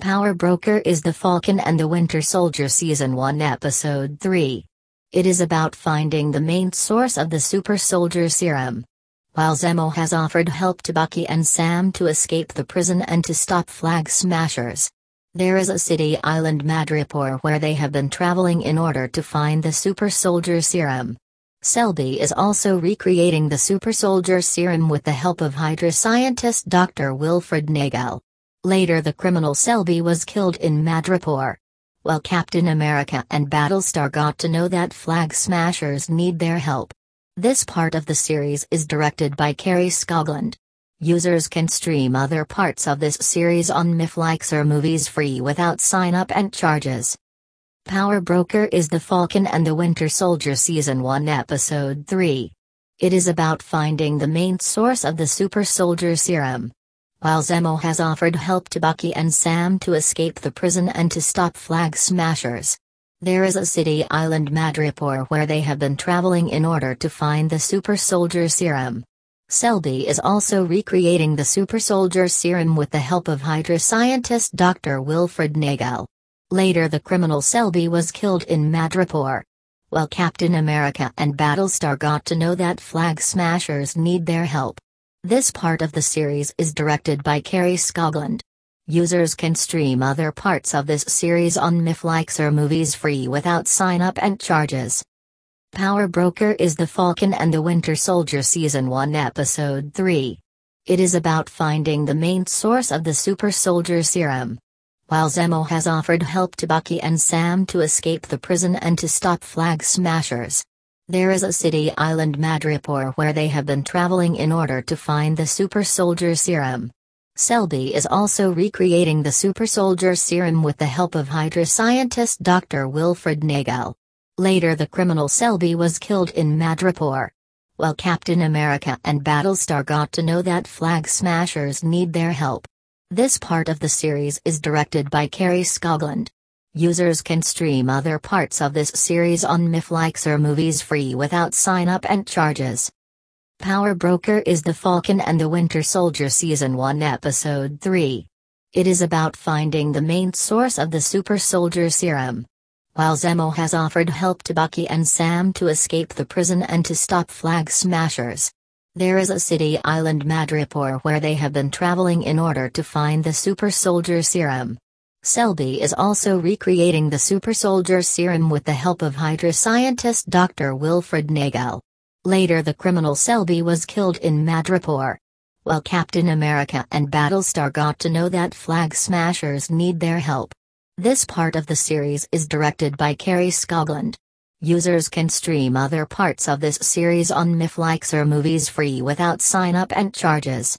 Power Broker is The Falcon and the Winter Soldier Season 1 Episode 3. It is about finding the main source of the super soldier serum. While Zemo has offered help to Bucky and Sam to escape the prison and to stop flag smashers. There is a city island Madripoor where they have been traveling in order to find the super soldier serum. Selby is also recreating the super soldier serum with the help of Hydra scientist Dr. Wilfred Nagel. Later the criminal Selby was killed in Madripoor. While Captain America and Battlestar got to know that flag smashers need their help. This part of the series is directed by Kari Skogland. Users can stream other parts of this series on Myflixer Movies free without sign-up and charges. Power Broker is The Falcon and the Winter Soldier Season 1 Episode 3. It is about finding the main source of the super soldier serum. While Zemo has offered help to Bucky and Sam to escape the prison and to stop flag smashers. There is a city island Madripoor where they have been traveling in order to find the super soldier serum. Selby is also recreating the super soldier serum with the help of Hydra scientist Dr. Wilfred Nagel. Later the criminal Selby was killed in Madripoor. While Captain America and Battlestar got to know that flag smashers need their help. This part of the series is directed by Kari Skogland. Users can stream other parts of this series on Myflixer Movies free without sign-up and charges. Power Broker is The Falcon and the Winter Soldier Season 1 Episode 3. It is about finding the main source of the super soldier serum. While Zemo has offered help to Bucky and Sam to escape the prison and to stop flag smashers, there is a city island Madripoor where they have been traveling in order to find the super soldier serum. Selby is also recreating the super soldier serum with the help of Hydra scientist Dr. Wilfred Nagel. Later the criminal Selby was killed in Madripoor. While Captain America and Battlestar got to know that flag smashers need their help. This part of the series is directed by Kari Skogland. Users can stream other parts of this series on Myflixer Movies free without sign-up and charges. Power Broker is The Falcon and the Winter Soldier Season 1 Episode 3. It is about finding the main source of the super soldier serum. While Zemo has offered help to Bucky and Sam to escape the prison and to stop flag smashers. There is a city island Madripoor where they have been traveling in order to find the super soldier serum. Selby is also recreating the super soldier serum with the help of Hydra scientist Dr. Wilfred Nagel. Later the criminal Selby was killed in Madripoor. While Captain America and Battlestar got to know that flag smashers need their help. This part of the series is directed by Kari Skogland. Users can stream other parts of this series on Myflixer Movies free without sign-up and charges.